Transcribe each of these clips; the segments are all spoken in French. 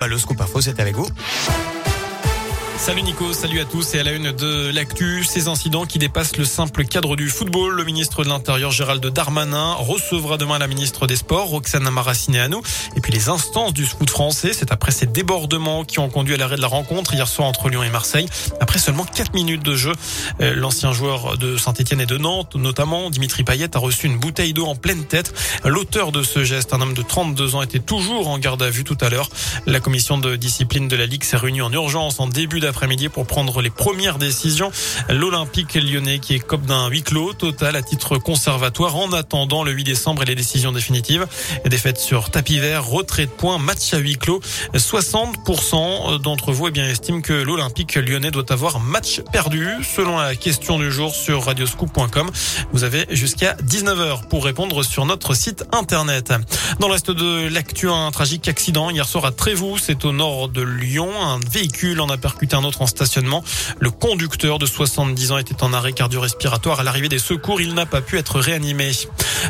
Bah, le scoop c'est avec vous. Salut Nico, salut à tous et à la une de l'actu, ces incidents qui dépassent le simple cadre du football. Le ministre de l'Intérieur Gérald Darmanin recevra demain la ministre des Sports Roxana Maracineanu et puis les instances du foot français. C'est après ces débordements qui ont conduit à l'arrêt de la rencontre hier soir entre Lyon et Marseille. Après seulement 4 minutes de jeu, euh, l'ancien joueur de Saint-Etienne et de Nantes, notamment Dimitri Payet, a reçu une bouteille d'eau en pleine tête. L'auteur de ce geste, un homme de 32 ans, était toujours en garde à vue tout à l'heure. La commission de discipline de la Ligue s'est réunie en urgence en début d'après après-midi pour prendre les premières décisions. L'Olympique lyonnais qui est cop d'un huis clos total à titre conservatoire en attendant le 8 décembre et les décisions définitives. Défaite sur tapis vert, retrait de points, match à huis clos. 60% d'entre vous eh estiment que l'Olympique lyonnais doit avoir match perdu. Selon la question du jour sur radioscoop.com, vous avez jusqu'à 19h pour répondre sur notre site internet. Dans le reste de l'actu, un tragique accident hier soir à Trévoux, c'est au nord de Lyon. Un véhicule en a percuté un autre en stationnement. Le conducteur de 70 ans était en arrêt cardio-respiratoire à l'arrivée des secours. Il n'a pas pu être réanimé.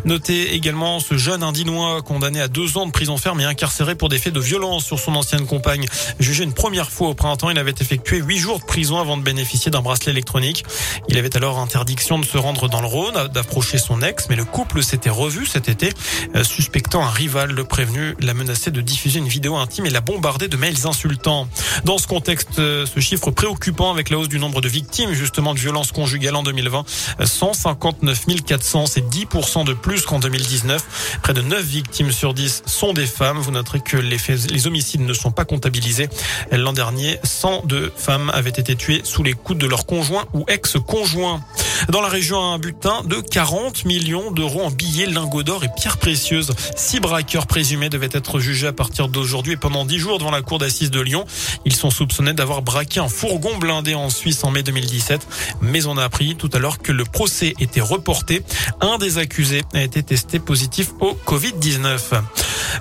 Notez également ce jeune Indinois condamné à deux ans de prison ferme et incarcéré pour des faits de violence sur son ancienne compagne. Jugé une première fois au printemps, il avait effectué huit jours de prison avant de bénéficier d'un bracelet électronique. Il avait alors interdiction de se rendre dans le Rhône, d'approcher son ex, mais le couple s'était revu cet été, euh, suspectant un rival. Le prévenu l'a menacé de diffuser une vidéo intime et l'a bombardé de mails insultants. Dans ce contexte, euh, ce chiffre préoccupant avec la hausse du nombre de victimes justement de violences conjugales en 2020, 159 400, c'est 10% de plus qu'en 2019. Près de 9 victimes sur 10 sont des femmes. Vous noterez que les, les homicides ne sont pas comptabilisés. L'an dernier, 102 femmes avaient été tuées sous les coups de leur conjoint ou ex-conjoint. Dans la région, un butin de 40 millions d'euros en billets, lingots d'or et pierres précieuses. Six braqueurs présumés devaient être jugés à partir d'aujourd'hui et pendant dix jours devant la cour d'assises de Lyon. Ils sont soupçonnés d'avoir braqué un fourgon blindé en Suisse en mai 2017. Mais on a appris tout à l'heure que le procès était reporté. Un des accusés a été testé positif au Covid-19.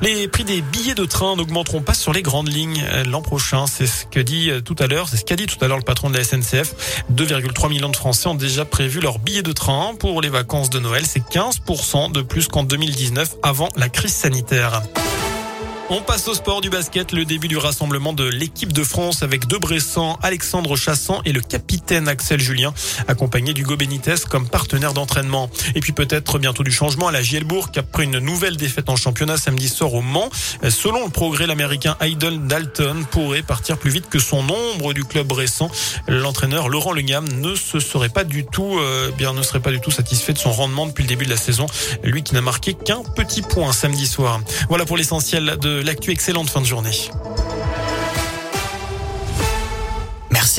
Les prix des billets de train n'augmenteront pas sur les grandes lignes l'an prochain. C'est ce que dit tout à l'heure, c'est ce qu'a dit tout à l'heure le patron de la SNCF. 2,3 millions de Français ont déjà prévu leur billet de train pour les vacances de Noël. C'est 15% de plus qu'en 2019 avant la crise sanitaire. On passe au sport du basket, le début du rassemblement de l'équipe de France avec deux Bressans, Alexandre Chassan et le capitaine Axel Julien, accompagné d'Hugo Benitez comme partenaire d'entraînement. Et puis peut-être bientôt du changement à la Gielbourg après une nouvelle défaite en championnat samedi soir au Mans. Selon le progrès, l'américain Idol Dalton pourrait partir plus vite que son ombre du club bressan. L'entraîneur Laurent Legam ne se serait pas du tout, euh, bien ne serait pas du tout satisfait de son rendement depuis le début de la saison. Lui qui n'a marqué qu'un petit point samedi soir. Voilà pour l'essentiel l'actu. Excellente fin de journée.